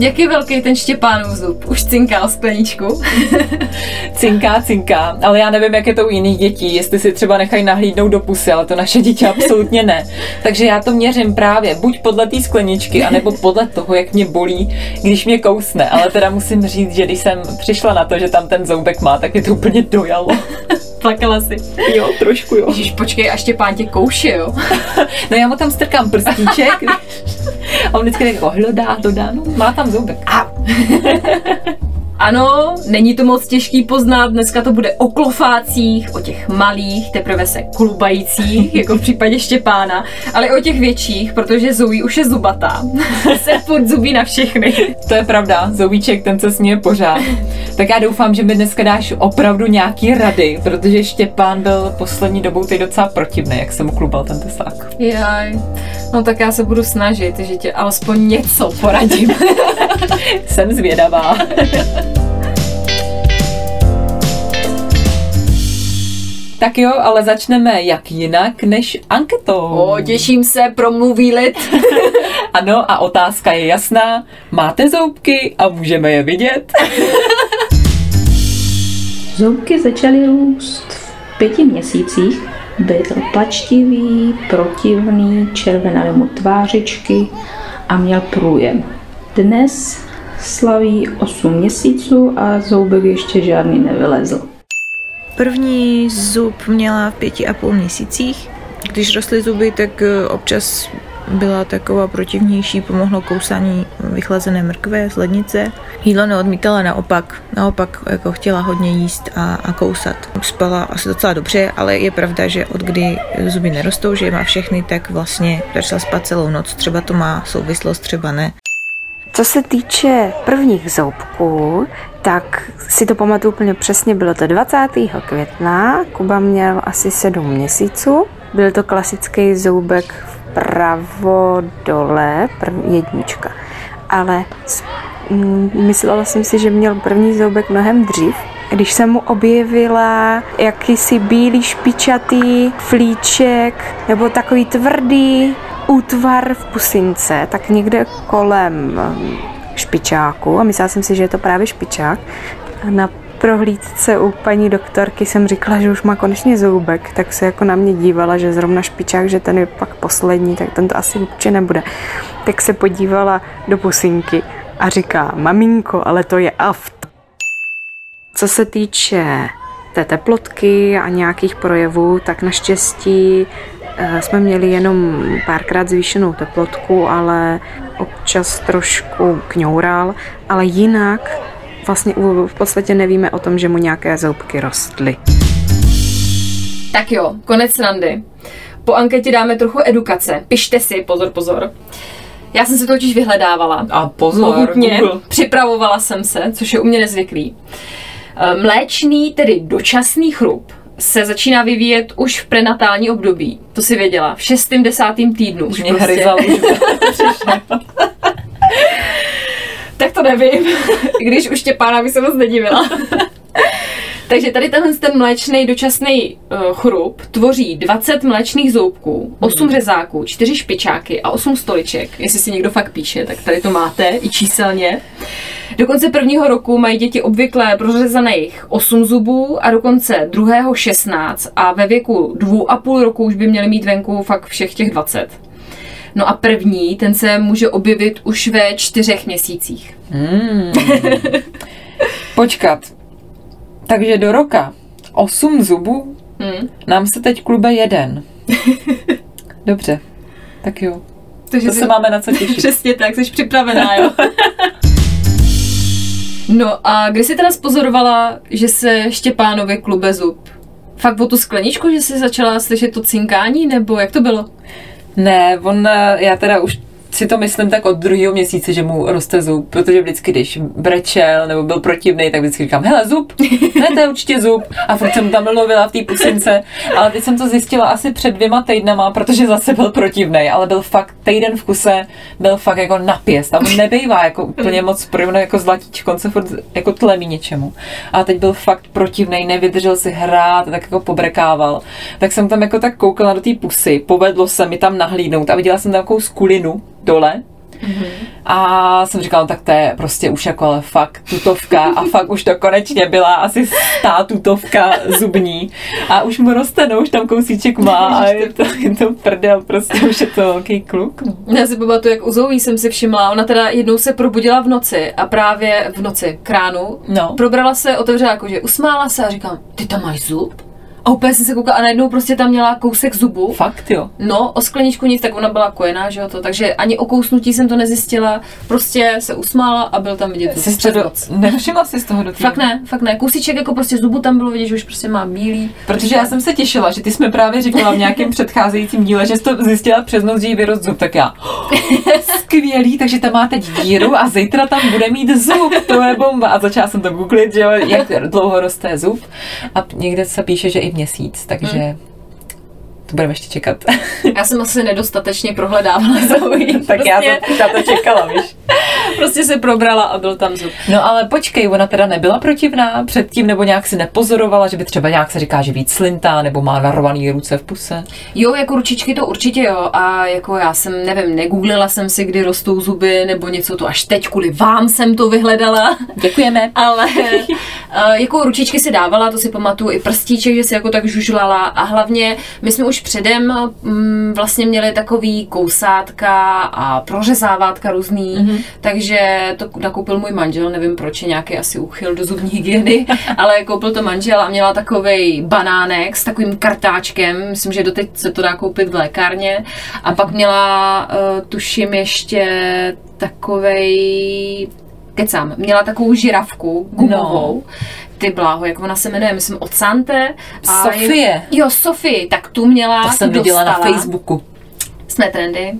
Jak je velký ten Štěpánův zub? Už cinká skleničku? cinká, cinká, ale já nevím, jak je to u jiných dětí, jestli si třeba nechají nahlídnout do pusy, ale to naše dítě absolutně ne. Takže já to měřím právě buď podle té skleničky, anebo podle toho, jak mě bolí, když mě kousne. Ale teda musím říct, že když jsem přišla na to, že tam ten zoubek má, tak je to úplně dojalo. Plakala si. Jo, trošku jo. Ježiš, počkej, až Štěpán tě kouše, jo? no já mu tam strkám prstíček a on vždycky jako hlodá, dodá, no má tam zoubek. A. Ano, není to moc těžký poznat, dneska to bude o klofácích, o těch malých, teprve se klubajících, jako v případě Štěpána, ale i o těch větších, protože Zoe už je zubatá. se furt zubí na všechny. To je pravda, Zoubíček, ten se směje pořád. Tak já doufám, že mi dneska dáš opravdu nějaký rady, protože Štěpán byl poslední dobou teď docela protivný, jak jsem mu klubal ten tesák. Jaj, no tak já se budu snažit, že tě alespoň něco poradím. jsem zvědavá. Tak jo, ale začneme jak jinak než anketou. O, těším se, promluví lid. ano, a otázka je jasná. Máte zoubky a můžeme je vidět? Zoubky začaly růst v pěti měsících. Byl plačtivý, protivný, červenaly mu tvářičky a měl průjem. Dnes slaví 8 měsíců a zoubek ještě žádný nevylezl. První zub měla v pěti a půl měsících. Když rostly zuby, tak eh, občas byla taková protivnější, pomohlo kousání vychlazené mrkve z lednice. Jídlo neodmítala naopak, naopak jako chtěla hodně jíst a, a kousat. Spala asi docela dobře, ale je pravda, že od kdy zuby nerostou, že je má všechny, tak vlastně začala spát celou noc. Třeba to má souvislost, třeba ne. Co se týče prvních zoubků, tak si to pamatuju úplně přesně, bylo to 20. května, Kuba měl asi 7 měsíců, byl to klasický zoubek vpravo dole, první jednička, ale myslela jsem si, že měl první zoubek mnohem dřív, když jsem mu objevila jakýsi bílý špičatý flíček nebo takový tvrdý útvar v pusince, tak někde kolem špičáku a myslela jsem si, že je to právě špičák. A na prohlídce u paní doktorky jsem říkala, že už má konečně zoubek, tak se jako na mě dívala, že zrovna špičák, že ten je pak poslední, tak ten to asi určitě nebude. Tak se podívala do pusinky a říká, maminko, ale to je aft. Co se týče té teplotky a nějakých projevů, tak naštěstí jsme měli jenom párkrát zvýšenou teplotku, ale občas trošku kňoural, ale jinak vlastně v podstatě nevíme o tom, že mu nějaké zoubky rostly. Tak jo, konec randy. Po anketě dáme trochu edukace. Pište si, pozor, pozor. Já jsem se to totiž vyhledávala. A pozor, Mohutně. Google. Připravovala jsem se, což je u mě nezvyklý. Eh, mléčný, tedy dočasný chrup, se začíná vyvíjet už v prenatální období. To si věděla. V šestém, desátém týdnu. Už mě prostě. tak to nevím. Když už Štěpána by se moc nedivila. Takže tady tenhle ten mléčný dočasný uh, chrup tvoří 20 mléčných zoubků, 8 mm. řezáků, 4 špičáky a 8 stoliček. Jestli si někdo fakt píše, tak tady to máte i číselně. Do konce prvního roku mají děti obvykle prořezaných 8 zubů a do konce druhého 16 a ve věku 2,5 roku už by měli mít venku fakt všech těch 20. No a první, ten se může objevit už ve čtyřech měsících. Mm. Počkat, takže do roka 8 zubů, hmm. nám se teď klube jeden. Dobře, tak jo. Takže to se máme na co těšit. Přesně tak, jsi připravená, jo. no a kdy jsi teda spozorovala, že se Štěpánovi klube zub? Fakt o tu skleničku, že jsi začala slyšet to cinkání, nebo jak to bylo? Ne, on, já teda už si to myslím tak od druhého měsíce, že mu roste zub, protože vždycky, když brečel nebo byl protivný, tak vždycky říkám, hele, zub, ne, to je určitě zub. A furt jsem tam mluvila v té pusince, ale teď jsem to zjistila asi před dvěma týdnama, protože zase byl protivný, ale byl fakt týden v kuse, byl fakt jako napěst. On nebejvá jako úplně moc projevno jako zlatíčko, se furt jako tlemí něčemu. A teď byl fakt protivný, nevydržel si hrát, tak jako pobrekával. Tak jsem tam jako tak koukala do té pusy, povedlo se mi tam nahlídnout a viděla jsem tam takovou skulinu dole, a jsem říkala, no, tak to je prostě už jako ale fakt tutovka a fakt už to konečně byla asi stá tutovka zubní a už mu roste, no, už tam kousíček má a je to, je to prdel, prostě už je to velký kluk. No. Já si pamatuju, jak u Zoe jsem si všimla, ona teda jednou se probudila v noci a právě v noci k ránu, No. probrala se, otevřela jakože, usmála se a říkám, ty tam máš zub? A úplně jsem se koukala a najednou prostě tam měla kousek zubu. Fakt jo. No, o skleničku nic, tak ona byla kojená, že jo, to, takže ani o kousnutí jsem to nezjistila, prostě se usmála a byl tam vidět zub Jsi přes noc. nevšimla jsi z toho do Fakt ne, fakt ne. Kousíček jako prostě zubu tam bylo vidět, že už prostě má bílý. Protože já jsem se těšila, že ty jsme právě říkala v nějakém předcházejícím díle, že jsi to zjistila přes noc, že jí vyrost zub, tak já. Skvělý, takže tam má teď díru a zítra tam bude mít zub, to je bomba. A začala jsem to googlit, že jo, jak dlouho roste zub. A někde se píše, že i měsíc, takže to budeme ještě čekat. Já jsem asi nedostatečně prohledávala Zoe. tak já jsem na to čekala, víš. prostě se probrala a byl tam zub. No ale počkej, ona teda nebyla protivná předtím, nebo nějak si nepozorovala, že by třeba nějak se říká, že víc slintá, nebo má narvaný ruce v puse. Jo, jako ručičky to určitě jo. A jako já jsem, nevím, negooglila jsem si, kdy rostou zuby, nebo něco to až teď kvůli vám jsem to vyhledala. Děkujeme. Ale eh, jako ručičky si dávala, to si pamatuju, i prstíček, že si jako tak žužlala a hlavně my jsme už předem mm, vlastně měli takový kousátka a prořezávátka různý, mm-hmm. takže to nakoupil můj manžel, nevím proč, je nějaký asi uchyl do zubní hygieny, ale koupil to manžel a měla takový banánek s takovým kartáčkem, myslím, že doteď se to dá koupit v lékárně a pak měla, uh, tuším, ještě takovej kecám, měla takovou žiravku gumovou, no. ty bláho, jak ona se jmenuje, myslím od Sante. A Sofie. Jo, Sofie, tak tu měla, To jsem viděla na. Facebooku. Jsme trendy.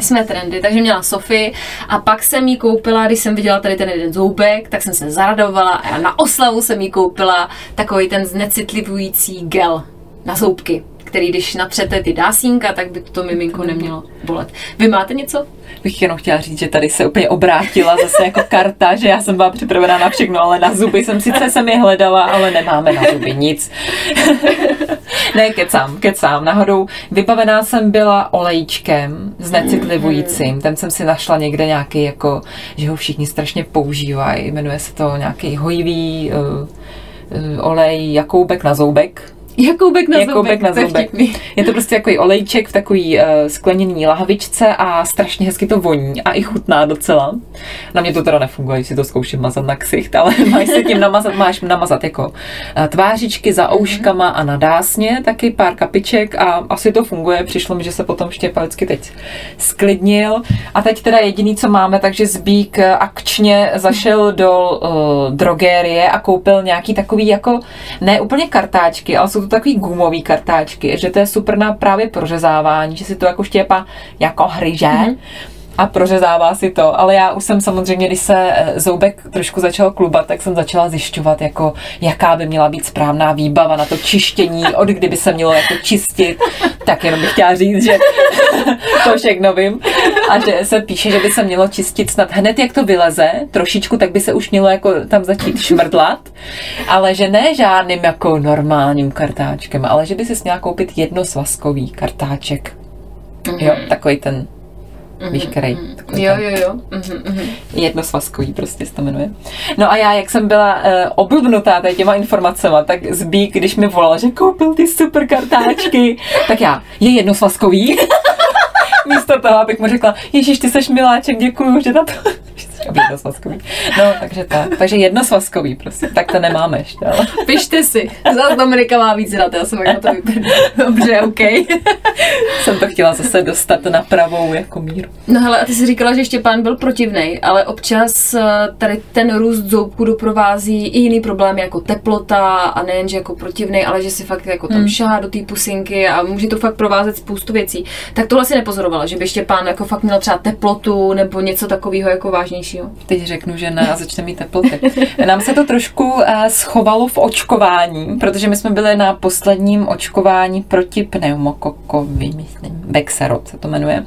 Jsme trendy, takže měla Sofii a pak jsem jí koupila, když jsem viděla tady ten jeden zoubek, tak jsem se zaradovala a na oslavu jsem jí koupila takový ten znecitlivující gel na zoubky, který když natřete ty dásínka, tak by to miminko nemělo bolet. Vy máte něco? Bych jenom chtěla říct, že tady se úplně obrátila zase jako karta, že já jsem byla připravená na všechno, ale na zuby jsem sice jsem je hledala, ale nemáme na zuby nic. ne, kecám, kecám. Náhodou vybavená jsem byla olejčkem znecitlivujícím. Ten jsem si našla někde nějaký, jako, že ho všichni strašně používají. Jmenuje se to nějaký hojivý uh, uh, olej Jakoubek na zoubek. Jakoubek na Jakoubek zoubek, na to vtipný. Je to prostě takový olejček v takový uh, skleněný lahvičce a strašně hezky to voní a i chutná docela. Na mě to teda nefunguje, když si to zkouším mazat na ksicht, ale máš se tím namazat, máš namazat jako uh, tvářičky za ouškama a na dásně, taky pár kapiček a asi to funguje. Přišlo mi, že se potom Štěpa vždycky teď sklidnil. A teď teda jediný, co máme, takže Zbík eh, akčně zašel do uh, drogérie a koupil nějaký takový jako, ne úplně kartáčky, ale jsou to takový gumový kartáčky, že to je super na právě prořezávání, že si to jako Štěpa jako hryže. Mm-hmm a prořezává si to, ale já už jsem samozřejmě, když se eh, zoubek trošku začal klubat, tak jsem začala zjišťovat, jako, jaká by měla být správná výbava na to čištění, od kdy by se mělo jako čistit, tak jenom bych chtěla říct, že to všechno vím. A že se píše, že by se mělo čistit snad hned, jak to vyleze, trošičku, tak by se už mělo jako tam začít šmrdlat, ale že ne žádným jako normálním kartáčkem, ale že by si měla koupit jednosvazkový kartáček. Jo, takový ten Víš, který? Takový Jo, jo, jo. Mhm, mhm. Jednosvazkový prostě se to jmenuje. No a já, jak jsem byla uh, oblbnutá tady těma informacemi, tak Zbík, když mi volal, že koupil ty super kartáčky, tak já, je jednosvazkový? Místo toho, abych mu řekla, Ježíš, ty seš miláček, děkuju, že na to jednosvazkový. No, takže tak. Takže jednosvazkový, prostě. Tak to nemáme ještě, ale. Pište si. Zase Dominika má víc rád, já jsem jako to vypadá. Dobře, OK. Jsem to chtěla zase dostat na pravou jako míru. No hele, a ty jsi říkala, že Štěpán byl protivnej, ale občas eh, tady ten růst zoubku doprovází i jiný problémy jako teplota a nejen, že jako protivnej, ale že si fakt jako tam Hmm. šahá do té pusinky a může to fakt provázet spoustu věcí. Tak tohle si nepozorovala, že by Štěpán jako fakt měl třeba teplotu nebo něco takového jako vážnějšího. Teď řeknu, že ne a začne mít teploty. Nám se to trošku eh, schovalo v očkování, protože my jsme byli na posledním očkování proti pneumokokovi, myslím, Bexerot se to jmenuje.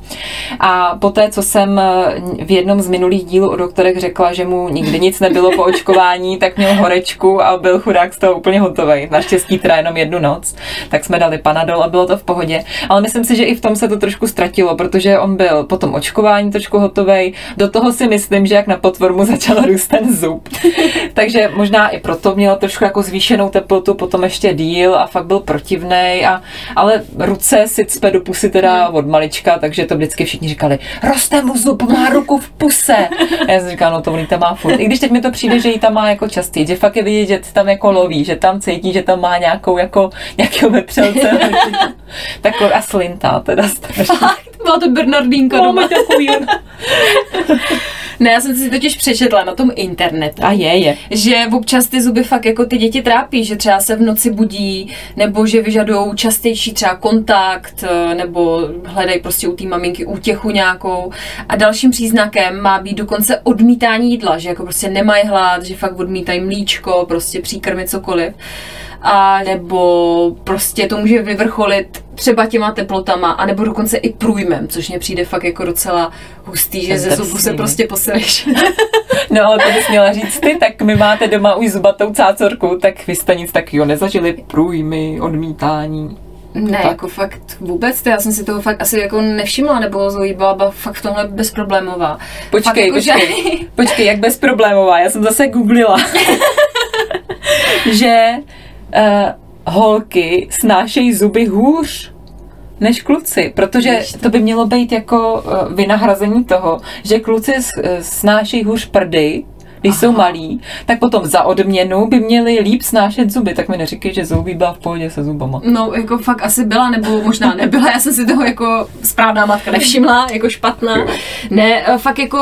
A poté, co jsem eh, v jednom z minulých dílů o doktorech řekla, že mu nikdy nic nebylo po očkování, tak měl horečku a byl chudák z toho úplně hotový. Naštěstí teda jenom jednu noc, tak jsme dali panadol a bylo to v pohodě. Ale myslím si, že i v tom se to trošku ztratilo, protože on byl po tom očkování trošku hotový. Do toho si myslím, že jak na potvormu začal růst ten zub. Takže možná i proto měl trošku jako zvýšenou teplotu, potom ještě díl a fakt byl protivnej. A, ale ruce si cpe do pusy teda od malička, takže to vždycky všichni říkali, roste mu zub, má ruku v puse. A já jsem říkala, no to on tam má furt. I když teď mi to přijde, že jí tam má jako častěji, že fakt je vidět, že tam jako loví, že tam cítí, že tam má nějakou jako nějakého vetřelce. tak a slintá teda strašně. Bylo to Bernardínko No, doma. takový. Ne, já jsem si totiž přečetla na tom internetu. A je, je. že občas ty zuby fakt jako ty děti trápí, že třeba se v noci budí, nebo že vyžadují častější třeba kontakt, eh, nebo hledají prostě u té maminky útěchu nějakou. A dalším příznakem má být dokonce odmítání jídla, že jako prostě nemají hlad, že fakt odmítají mlíčko, prostě příkrmy, cokoliv. A nebo prostě to může vyvrcholit třeba těma teplotama, anebo dokonce i průjmem, což mně přijde fakt jako docela hustý, že ze zubu se prostě posileš. No ale to bys měla říct ty, tak my máte doma už zubatou cácorku, tak vy jste nic takového nezažili, průjmy, odmítání. Ne, Tak. jako fakt vůbec, to já jsem si toho fakt asi jako nevšimla, nebo Zoe byla fakt v tomhle bezproblémová. Počkej, Fakt jako, počkej, že- počkej, jak bezproblémová, já jsem zase googlila, že uh, holky snášejí zuby hůř než kluci, protože to. by mělo být jako uh, vynahrazení toho, že kluci eh, snášejí hůř prdy, když jsou malí, tak potom za odměnu by měli líp snášet zuby, tak mi neříkej, že Zoe byla v pohodě se zubama. No, jako fakt asi byla, nebo možná nebyla, já jsem si toho jako správná matka nevšimla, jako špatná. Ne, eh, fakt jako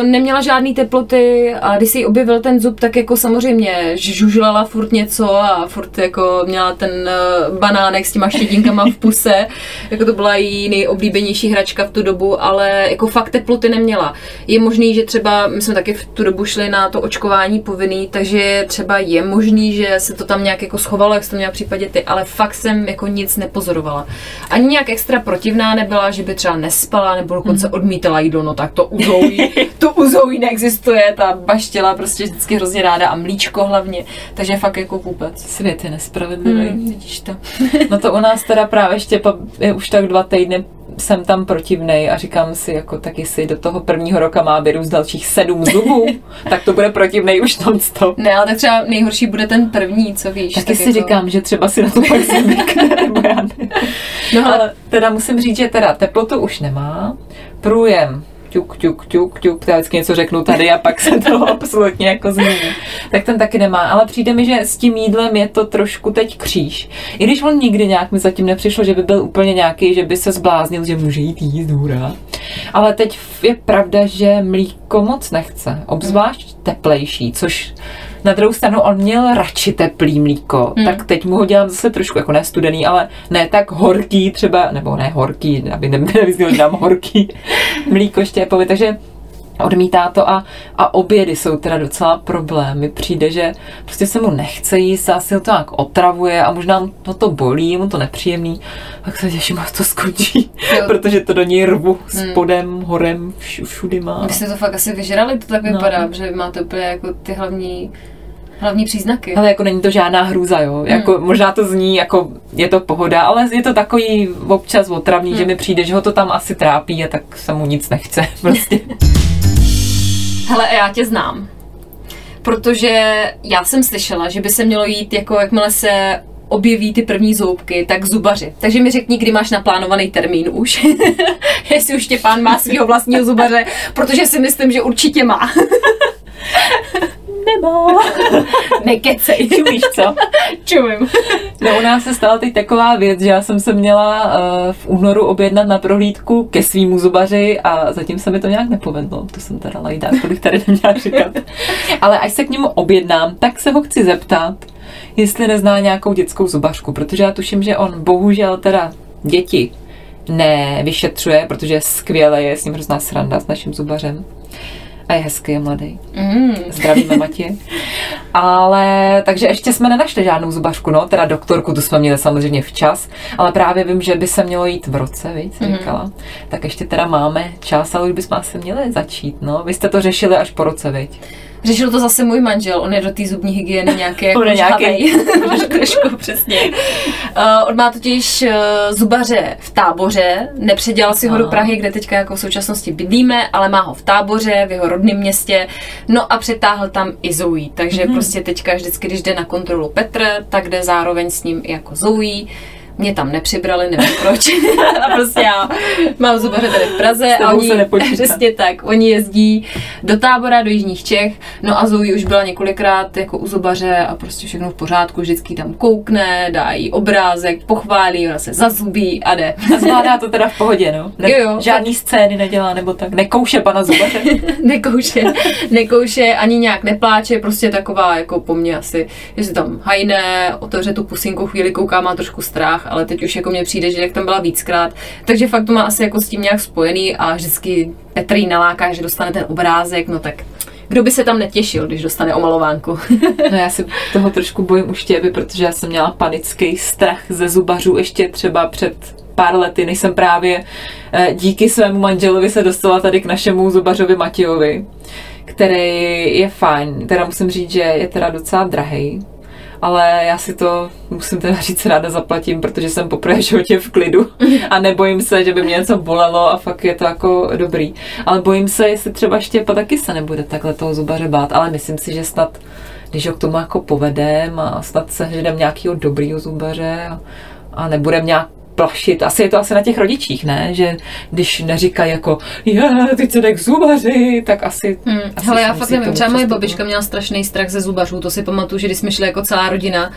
eh, neměla žádný teploty a když si jí objevil ten zub, tak jako samozřejmě žužlala furt něco a furt jako měla ten eh, banánek s těma štědinkama v puse, jako to byla její nejoblíbenější hračka v tu dobu, ale jako fakt teploty neměla. Je možný, že třeba, my jsme taky v tu dobu šli na to očkování povinný, takže třeba je možný, že se to tam nějak jako schovalo, jak jsi to měla v případě ty, ale fakt jsem jako nic nepozorovala. Ani nějak extra protivná nebyla, že by třeba nespala nebo dokonce odmítala jídlo, no tak to u Zoe, to u Zoe neexistuje, ta baštěla prostě vždycky hrozně ráda a mlíčko hlavně, takže fakt jako vůbec. Svět je nespravedlivý. Hmm, vidíš to. No to u nás teda právě Štěpa je už tak dva týdny jsem tam protivnej a říkám si, jako tak jestli do toho prvního roka má vyrůst dalších sedm zubů, tak to bude protivnej už non-stop. Ne, ale tak třeba nejhorší bude ten první, co víš. Taky tak si jako- říkám, že třeba si na to pak zvykne, nebo já ne. No, Ale teda musím říct, že teda teplotu už nemá, průjem ťuk, ťuk, ťuk, ťuk, já vždycky něco řeknu tady a pak se to absolutně jako změní. Tak ten taky nemá, ale přijde mi, že s tím jídlem je to trošku teď kříž. I když on nikdy nějak mi zatím nepřišlo, že by byl úplně nějaký, že by se zbláznil, že může jít jíst, hurá. Ale teď je pravda, že mlíko moc nechce, obzvlášť teplejší, což na druhou stranu on měl radši teplý mlíko, Hmm. tak teď mu ho dělám zase trošku jako ne studený, ale ne tak horký třeba, nebo ne horký, aby ne- nevyznělo, že dám horký mlíko štěpovi, takže odmítá to a, a obědy jsou teda docela problémy. Přijde, že prostě se mu nechce jíst, asi ho to nějak otravuje a možná mu to, bolí, je mu to nepříjemný, tak se těším, až to skončí, Jo. protože to do něj rvu Hmm. spodem, horem, vš, všudy má. Vy jste to fakt asi vyžrali, to tak No. vypadá, že máte úplně jako ty hlavní, hlavní příznaky. Ale jako není to žádná hrůza, jo. Jako, Hmm. Možná to zní, jako je to pohoda, ale je to takový občas otravný, Hmm. že mi přijde, že ho to tam asi trápí a tak se mu nic nechce. Prostě. Hele, já tě znám. Protože já jsem slyšela, že by se mělo jít, jako jakmile se objeví ty první zoubky, tak zubaři. Takže mi řekni, kdy máš naplánovaný termín už. Jestli už Štěpán má svého vlastního zubaře, protože si myslím, že určitě má. Nemá. Nekecej. Čumíš, co? Čumím. No u nás se stala teď taková věc, že já jsem se měla uh, v únoru objednat na prohlídku ke svýmu zubaři a zatím se mi to nějak nepovedlo. To jsem teda lajdák, to bych tady neměla říkat. Ale až se k němu objednám, tak se ho chci zeptat, jestli nezná nějakou dětskou zubařku, protože já tuším, že on bohužel teda děti nevyšetřuje, protože skvěle je s ním hrozná sranda s naším zubařem. A je hezký, je mladý. Mm. Zdravíme Matě. Ale takže ještě jsme nenašli žádnou zubařku, no, teda doktorku, tu jsme měli samozřejmě včas, ale právě vím, že by se mělo jít v roce, víc, mm. říkala. Tak ještě teda máme čas, ale už bychom asi měli začít, no. Vy jste to řešili až po roce, viď? Řešil to zase můj manžel, on je do té zubní hygieny nějaký jako On je nějaký. trošku, přesně. Uh, on má totiž uh, zubaře v táboře, nepředělal si ho do. Prahy, kde teďka jako v současnosti bydlíme, ale má ho v táboře, v jeho rodném městě, no a přetáhl tam i Zoe, takže Mhm. mm-hmm. prostě teďka vždycky, když jde na kontrolu Petr, tak jde zároveň s ním i jako Zoe, mě tam nepřibrali, nevím proč. a prostě já mám zubaře tady v Praze a oni, přesně tak, oni jezdí do tábora, do Jižních Čech, no a Zoe už byla několikrát jako u zubaře a prostě všechno v pořádku, vždycky tam koukne, dá jí obrázek, pochválí, ona se zazubí a jde. A zvládá to teda v pohodě, no. Ne, Jo, jo. žádný scény nedělá, nebo tak. Nekouše pana zubaře. nekouše, nekouše, ani nějak nepláče, prostě taková jako po mně asi, že si tam hajne, otevře tu pusinku, chvíli kouká, má trošku strach, ale teď už jako mně přijde, že jak tam byla víckrát, takže fakt to má asi jako s tím nějak spojený a vždycky Petr naláká, že dostane ten obrázek, no tak kdo by se tam netěšil, když dostane omalovánku. No já se toho trošku bojím už těby, protože já jsem měla panický strach ze zubařů ještě třeba před pár lety, než jsem právě eh, díky svému manželovi se dostala tady k našemu zubařovi Matějovi, který je fajn. Teda musím říct, že je teda docela drahý, ale já si to musím teda říct ráda zaplatím, protože jsem poprvé životě v klidu a nebojím se, že by mě něco bolelo a fakt je to jako dobrý. Ale bojím se, jestli třeba Štěpa taky se nebude takhle toho zubaře bát, ale myslím si, že snad když ho k tomu jako povedem a snad se jdem nějakého dobrýho zubaře a, a nebudem nějak plašit. Asi je to asi na těch rodičích, ne? Že když neříkají jako, je, ty se jde k zubaři, tak asi... Hmm. asi Hele, se já fakt nevím, třeba moje babička měla strašný strach ze zubařů, to si pamatuju, že když jsme šli jako celá rodina,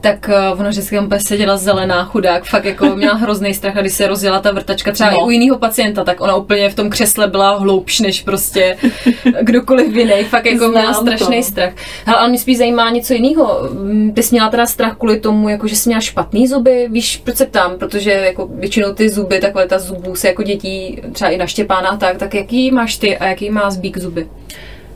tak uh, ona vždycky tam seděla zelená, chudák, fakt jako měla hrozný strach a když se rozjela ta vrtačka třeba No. i u jiného pacienta, tak ona úplně v tom křesle byla hloubš než prostě kdokoliv jiný, fakt jako měla Znám strašný to. strach. Hele, ale mě spíš zajímá něco jiného. Mm, Ty jsi měla teda strach kvůli tomu, jako že jsi měla špatný zuby, víš, proč se ptám, protože jako většinou ty zuby, takhle ta zubů se jako dětí, třeba i na Štěpána a tak, tak jaký máš ty a jaký má zbík zuby?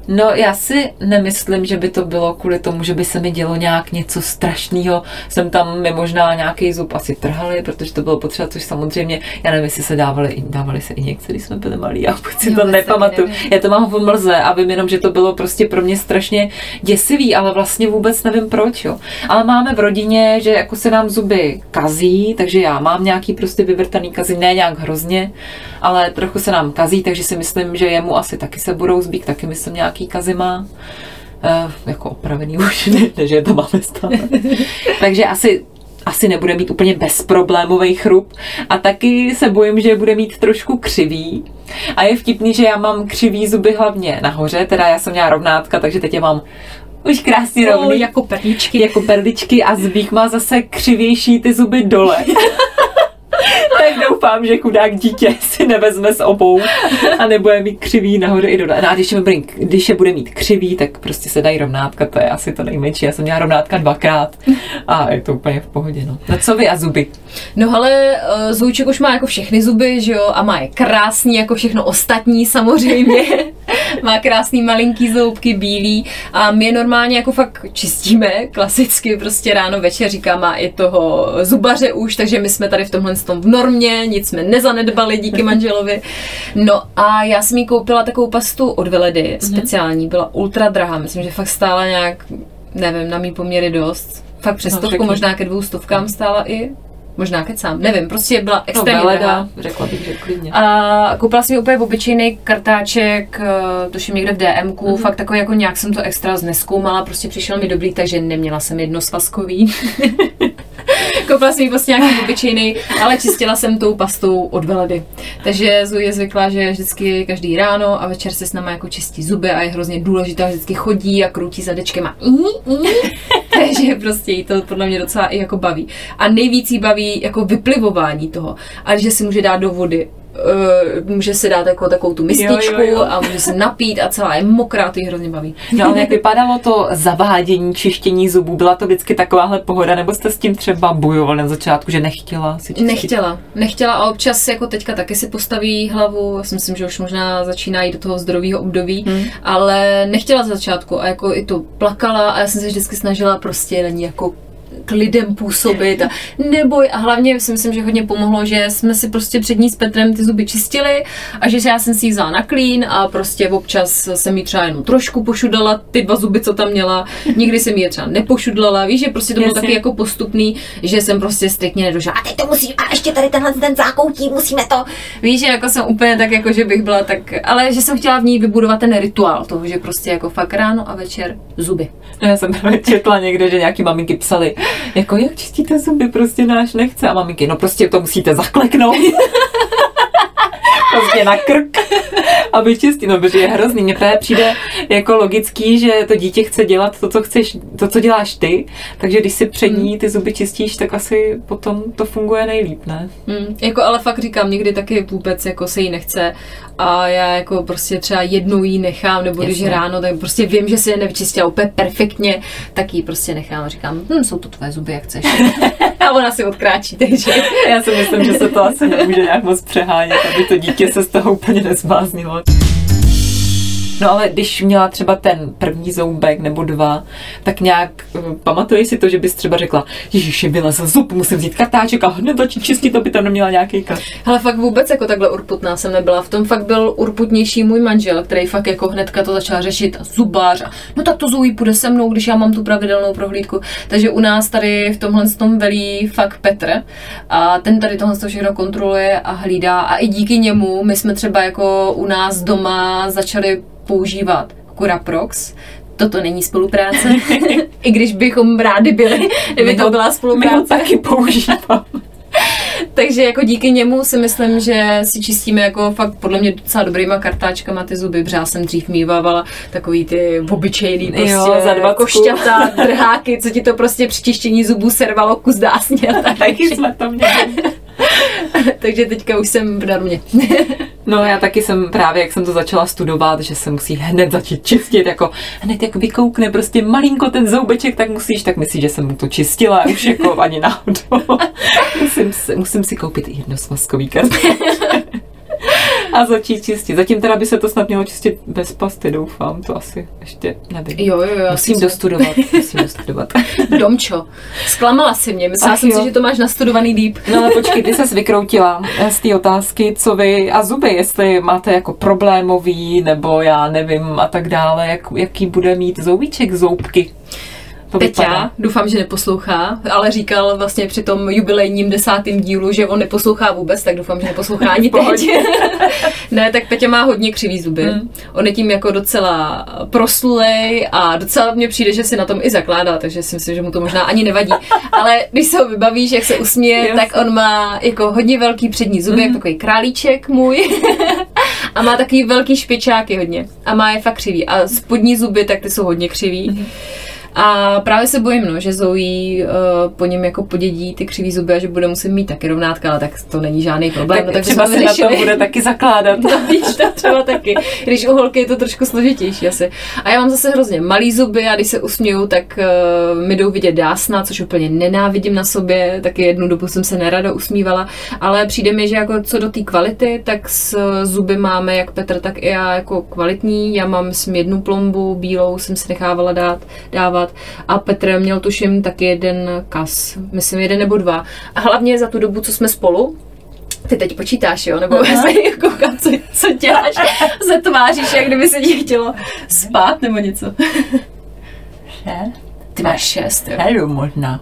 No, já si nemyslím, že by to bylo kvůli tomu, že by se mi dělo nějak něco strašného. Jsem tam mi možná nějaký zub asi trhali, protože to bylo potřeba, což samozřejmě, já nevím, jestli se dávali, dávali se injekce, když jsme byli malí, já vůbec si Jo, to nepamatuju. Já to mám v mlze a vím jenom, že to bylo prostě pro mě strašně děsivý, ale vlastně vůbec nevím proč, jo. Ale máme v rodině, že jako se nám zuby kazí, takže já mám nějaký prostě vyvrtaný kazy, ne nějak hrozně, ale trochu se nám kazí, takže si myslím, že jemu asi taky se budou zbík, taky myslím nějaký kazy má. Uh, jako opravený už, ne, ne že je to máme stále. takže asi asi nebude mít úplně bezproblémový chrup a taky se bojím, že bude mít trošku křivý. A je vtipný, že já mám křivý zuby hlavně nahoře, teda já jsem měla rovnátka, takže teď je mám už krásně rovný. jako perličky. Jako perličky a zbík má zase křivější ty zuby dole. tak doufám, že chudák dítě si nevezme s obou a nebude mít křivý nahoře i dole. A když je, bude, když je bude mít křivý, tak prostě se dají rovnátka, to je asi to nejmenší. Já jsem měla rovnátka dvakrát a je to úplně v pohodě. No, no co vy a zuby? No ale uh, Zouček už má jako všechny zuby, že jo, a má je krásný, jako všechno ostatní samozřejmě. má krásný malinký zoubky, bílý a my je normálně jako fakt čistíme, klasicky prostě ráno, večer říká, má i toho zubaře už, takže my jsme tady v tomhle tom v normě, nic jsme nezanedbali díky manželovi. No a já jsem jí koupila takovou pastu od Veledy, speciální, byla ultra drahá, myslím, že fakt stála nějak, nevím, na mý poměry dost. Fakt přes No, stovku, možná ke dvou stovkám stála i Možná kecám, nevím, prostě byla No, extrémně drahá. řekla bych, že klidně. A koupila jsem ji úplně obyčejný kartáček, eh, tuším někde v DMku, Mhm. mm-hmm. fakt takový jako nějak jsem to extra zneskoumala, prostě přišel mi dobrý, takže neměla jsem jedno svazkový. Koupila jsem jí prostě nějaký obyčejný, ale čistila jsem tou pastou od veledy. Takže Zoe je zvyklá, že vždycky každý ráno a večer se s náma jako čistí zuby a je hrozně důležitá, že vždycky chodí a krutí zadečkem a í, í. Takže prostě jí to podle mě docela i jako baví. A nejvíc jí baví jako vyplivování toho. A že si může dát do vody Uh, může si dát jako takovou tu mističku Jo, jo, jo. a může se napít a celá je mokrá, to jí hrozně baví. No ale jak vypadalo to zavádění, čištění zubů? Byla to vždycky takováhle pohoda, nebo jste s tím třeba bojovali na začátku, že nechtěla si čistit? Nechtěla, nechtěla a občas jako teďka taky si postaví hlavu, já si myslím, že už možná začíná jít do toho zdrového období, hmm. ale nechtěla za začátku a jako i to plakala a já jsem se vždycky snažila prostě na ní jako k lidem působit. A neboj a hlavně si myslím, že hodně pomohlo, že jsme si prostě před ní s Petrem ty zuby čistili a že já jsem si ji vzala na klín a prostě občas jsem jí třeba jenom trošku pošudala ty dva zuby, co tam měla, nikdy jsem ji je třeba nepošudlala, víš, že prostě to bylo taky jako postupný, že jsem prostě striktně nedožila, a teď to musí, a ještě tady tenhle ten zákoutí, musíme to, víš, že jako jsem úplně tak jako, že bych byla tak, ale že jsem chtěla v ní vybudovat ten rituál toho, že prostě jako fakt ráno a večer zuby. No, já jsem právě četla někde, že nějaký maminky psali, jako jak čistíte zuby, prostě náš nechce. A maminky, no prostě to musíte zakleknout. prostě na krk, aby čistí. No, protože je hrozný. Mně právě přijde jako logický, že to dítě chce dělat to, co chceš, to, co děláš ty, takže když si před ní ty zuby čistíš, tak asi potom to funguje nejlíp, ne? Hmm, jako ale fakt říkám, někdy taky vůbec jako se jí nechce a já jako prostě třeba jednou jí nechám, nebo když Jasně. ráno, tak prostě vím, že si je nevyčistila úplně perfektně, tak ji prostě nechám a říkám, hm, jsou to tvoje zuby, jak chceš. a ona si odkráčí, takže Já si myslím, že se to asi nemůže nějak moc přehánět, aby to dítě se z toho úplně nezbláznilo. No ale když měla třeba ten první zoubek nebo dva, tak nějak eh, pamatuješ si to, že bys třeba řekla, Ježiši, vylezl zub, musím vzít kartáček a hned začít čistit, aby tam neměla nějaký kat. Ale fakt vůbec jako takhle urputná jsem nebyla. V tom fakt byl urputnější můj manžel, který fakt jako hnedka to začal řešit a zubář. A, no tak to Zoe půjde se mnou, když já mám tu pravidelnou prohlídku. Takže u nás tady v tomhle tom velí fakt Petr a ten tady tohle to všechno kontroluje a hlídá a i díky němu my jsme třeba jako u nás doma začali používat Curaprox, Toto není spolupráce, i když bychom rádi byli, kdyby to byla spolupráce. taky používám. Takže jako díky němu si myslím, že si čistíme jako fakt podle mě docela dobrýma kartáčkama ty zuby, protože já jsem dřív mívávala takový ty obyčejný prostě Jo, za dvacku. košťata, drháky, co ti to prostě při čištění zubů servalo kus dásně. Taky jsme to měli. Takže teďka už jsem v darmě. No já taky jsem právě, jak jsem to začala studovat, že se musí hned začít čistit, jako hned jak vykoukne prostě malinko ten zoubeček, tak musíš, tak myslíš, že jsem mu to čistila, a už jako ani náhodou. musím, si, musím si koupit jedno svazkový kartáček. A začít čistit. Zatím teda by se to snad mělo čistit bez pasty, doufám, to asi ještě nevím. Jo, jo, jo. Musím dostudovat, musím dostudovat. Domčo. Zklamala si mě, myslela Ach jsem jo. si, že to máš nastudovaný líp. No ale počkej, ty se vykroutila z té otázky, co vy a zuby, jestli máte jako problémový, nebo já nevím a tak dále, jak, jaký bude mít zoubíček, zoubky. To vypadá. Peťa, doufám, že neposlouchá, ale říkal vlastně při tom jubilejním desátém dílu, že on neposlouchá vůbec, tak doufám, že neposlouchá ani teď. ne, tak Peťa má hodně křivý zuby. Hmm. On je tím jako docela proslulej a docela mně přijde, že si na tom i zakládá, takže si myslím, že mu to možná ani nevadí. Ale když se ho vybavíš, jak se usměje, Jasně. tak on má jako hodně velký přední zuby, Mhm. jak takový králíček můj. a má takový velký špičáky hodně. A má je fakt křivý. A spodní zuby, tak ty jsou hodně křivý. Mhm. A právě se bojím, no, že Zoe uh, po něm jako podědí ty křivý zuby a že bude muset mít taky rovnátka, ale tak to není žádný problém. Tak no, tak třeba se na vyřešili. to bude taky zakládat. No, víš, to třeba taky. Když u holky je to trošku složitější asi. A já mám zase hrozně malý zuby a když se usměju, tak uh, mi jdou vidět dásna, což úplně nenávidím na sobě. Taky jednu dobu jsem se nerada usmívala. Ale přijde mi, že jako co do té kvality, tak s zuby máme jak Petr, tak i já jako kvalitní. Já mám jednu plombu bílou, jsem si nechávala dát, dávat. A Petr měl tuším taky jeden kas. Myslím jeden nebo dva. A hlavně za tu dobu, co jsme spolu, ty teď počítáš, jo? Nebo já se koukám, co, co děláš, se tváříš, jak kdyby se ti chtělo spát nebo něco. Ty máš šest, jo? Heru možná.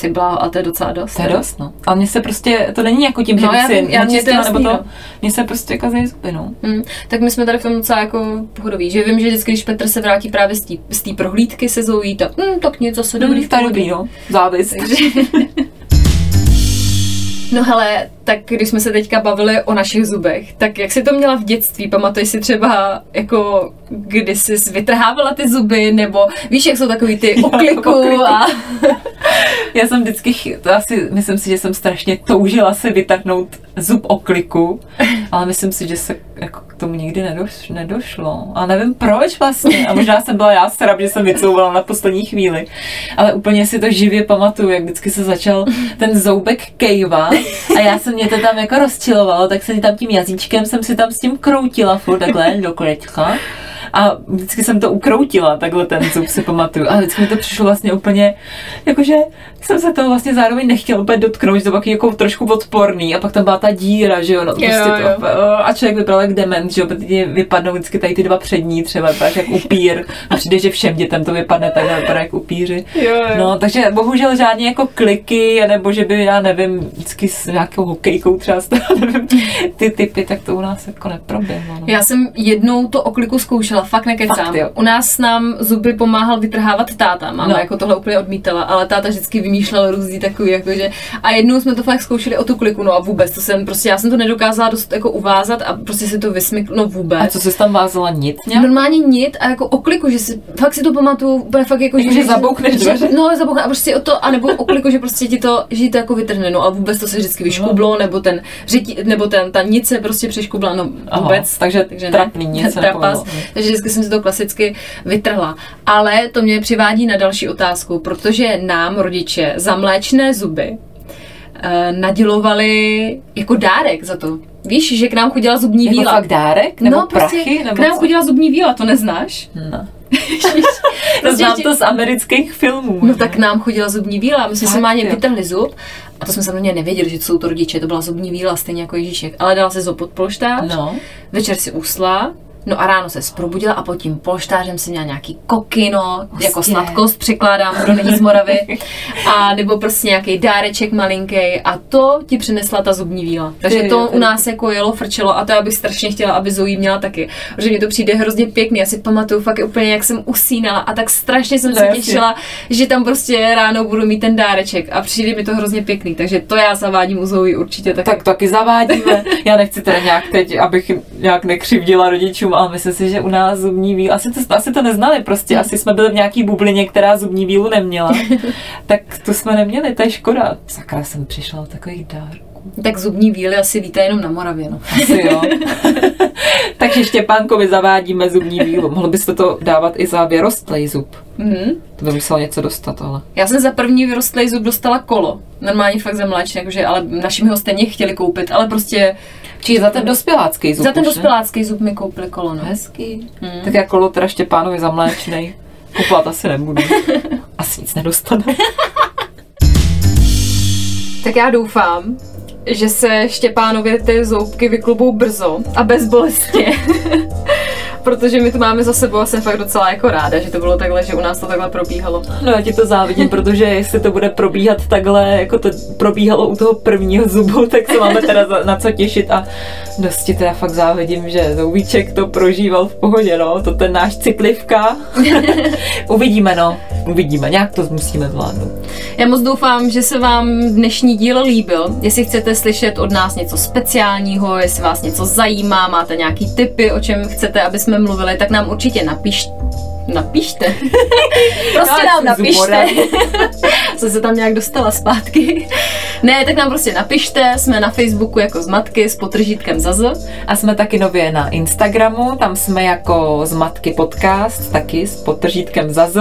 Ty bláho, a to je docela dost. To je dost, no. Ale mně se prostě, to není jako tím, že No, bych já si já- to jasný, nebo to, no. mně se prostě kazí zuby, no. Hmm, tak my jsme tady v tom docela jako pohodoví, že vím, že vždycky, když Petr se vrátí právě z té prohlídky se Zoe, tak, hm, tak něco se dobrý Dobrý, v to je dobrý, no. Závis. No hele, tak když jsme se teďka bavili o našich zubech, tak jak jsi to měla v dětství? Pamatuješ si třeba, jako, kdy jsi vytrhávala ty zuby, nebo víš, jak jsou takový ty okliku a... Já jsem vždycky, to asi, myslím si, že jsem strašně toužila si vytrhnout zub okliku, ale myslím si, že se jako k tomu nikdy nedoš, nedošlo. A nevím proč vlastně. A možná jsem byla já srab, že jsem vycouvala na poslední chvíli. Ale úplně si to živě pamatuju, jak vždycky se začal ten zoubek kejvat a já jsem mě to tam jako rozčilovalo, tak jsem tam tím jazyčkem jsem si tam s tím kroutila furt takhle do kolečka. A vždycky jsem to ukroutila, takhle ten zub si pamatuju. A vždycky mi to přišlo vlastně úplně, jakože jsem se toho vlastně zároveň nechtěla úplně dotknout, že to jako trošku odporný. A pak tam byla ta díra, že jo, no, prostě Jo, jo. to, a člověk vypadal jak dement, že jo, protože vypadnou vždycky tady ty dva přední třeba, tak jak upír. A přijde, že všem dětem to vypadne takhle, vypadá jak upíři. Jo, jo. No, takže bohužel žádný jako kliky, nebo že by, já nevím, vždycky s nějakou hokejkou třeba, nevím, ty typy, tak to u nás jako neproběhlo. No. Já jsem jednou to okliku zkoušela, fakt nekecám. Fakt, jo. U nás nám zuby pomáhal vytrhávat táta, máma No. jako tohle úplně odmítala, ale táta vždycky vymýšlel různý takový, jakože a jednou jsme to fakt zkoušeli o tu kliku, no a vůbec, to jsem prostě, já jsem to nedokázala dost jako uvázat a prostě si to vysmykl, no vůbec. A co jsi tam vázala nit nějak? Normálně nit a jako okliku, že si, fakt si to pamatuju, úplně fakt jako, Jako, že zaboukneš že, dveře? No, zaboukne a prostě o to, a nebo okliku, že prostě ti to, že ti to jako vytrhne, no a vůbec to se vždycky vyškublo, nebo ten, řiti, nebo ten, ta nit se prostě přeškubla, no Aha, vůbec. takže takže trapný, nic se Trapas, nepovedlo. Takže vždycky jsem si to klasicky vytrhla. Ale to mě přivádí na další otázku, protože nám rodiče za mléčné zuby eh, nadělovali jako dárek za to. Víš, že k nám chodila zubní Jako víla. fakt dárek? Nebo no, prachy? prostě nebo k nám co? chodila zubní víla, to neznáš? No. Prostě To znám vždy- to z amerických filmů. No tak nám chodila zubní víla, my jsme si máně vytrhli zub a to jsme samozřejmě nevěděli, že to jsou to rodiče, to byla zubní víla, stejně jako Ježíšek, ale dala se zub pod polštář, No. večer si usla, no a ráno se zprobudila a pod tím polštářem si měla nějaký kokino, jako Hustě. sladkost překládám, kdo není z Moravy, a nebo prostě nějaký dáreček malinký a to ti přinesla ta zubní víla. Takže to u nás jako jelo, frčelo a to já bych strašně chtěla, aby Zoe měla taky. Protože mi to přijde hrozně pěkný, já si pamatuju fakt úplně, jak jsem usínala a tak strašně jsem No se jasně. těšila, že tam prostě ráno budu mít ten dáreček a přijde mi to hrozně pěkný, takže to já zavádím u Zoe určitě taky. Tak taky zavádíme. Já nechci teda nějak teď, abych nějak nekřivdila rodičům, ale myslím si, že u nás zubní víl, asi to, asi to neznali prostě, asi jsme byli v nějaký bublině, která zubní vílu neměla. tak to jsme neměli, to je škoda. Sakra jsem přišla o takových dárků. Tak zubní víly asi víte jenom na Moravě, no. Asi jo. Takže Štěpánkovi zavádíme zubní vílu. Mohlo byste to dávat i za vyrostlej zub. Mhm. To by muselo něco dostat, ale. Já jsem za první vyrostlý zub dostala kolo. Normálně fakt za mláčný, jakože, ale naši mi ho stejně chtěli koupit, ale prostě Či za ten dospělácký zub. za ten dospělácký zub mi koupili kolo, no. Hezký. Hmm. Tak já kolo teda Štěpánovi zamléčnej. Kupovat asi nebudu. Asi nic nedostanu. Tak já doufám, že se Štěpánově ty zoubky vyklubou brzo a bez bolesti. Protože my to máme za sebou a jsem fakt docela jako ráda, že to bylo takhle, že u nás to takhle probíhalo. No já ti to závidím, protože jestli to bude probíhat takhle, jako to probíhalo u toho prvního zubu, tak se máme teda na co těšit a dosti teda fakt závidím, že Zoubíček to prožíval v pohodě, no, to ten náš citlivka. uvidíme, no, uvidíme, nějak to musíme zvládnout. Já moc doufám, že se vám dnešní díl líbil. Jestli chcete slyšet od nás něco speciálního, jestli vás něco zajímá, máte nějaký tipy, o čem chcete, aby jsme mluvili, tak nám určitě napište. Napište. prostě nám napište. Jsem se tam nějak dostala zpátky. Ne, tak nám prostě napište. Jsme na Facebooku jako zmatky s potržítkem ZAZ. A jsme taky nově na Instagramu, tam jsme jako z Matky podcast, taky s potržítkem ZAZ,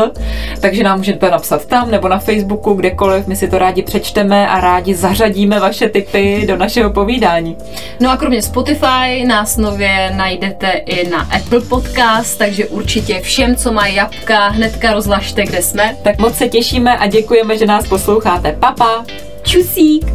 takže nám můžete napsat tam nebo na Facebooku, kdekoliv, my si to rádi přečteme a rádi zařadíme vaše tipy do našeho povídání. No a kromě Spotify nás nově najdete i na Apple Podcast, takže určitě všem, co mají jabka, hnedka rozlažte, kde jsme. Tak moc se těšíme a děkujeme, že nás posloucháte. Papa! Čusík!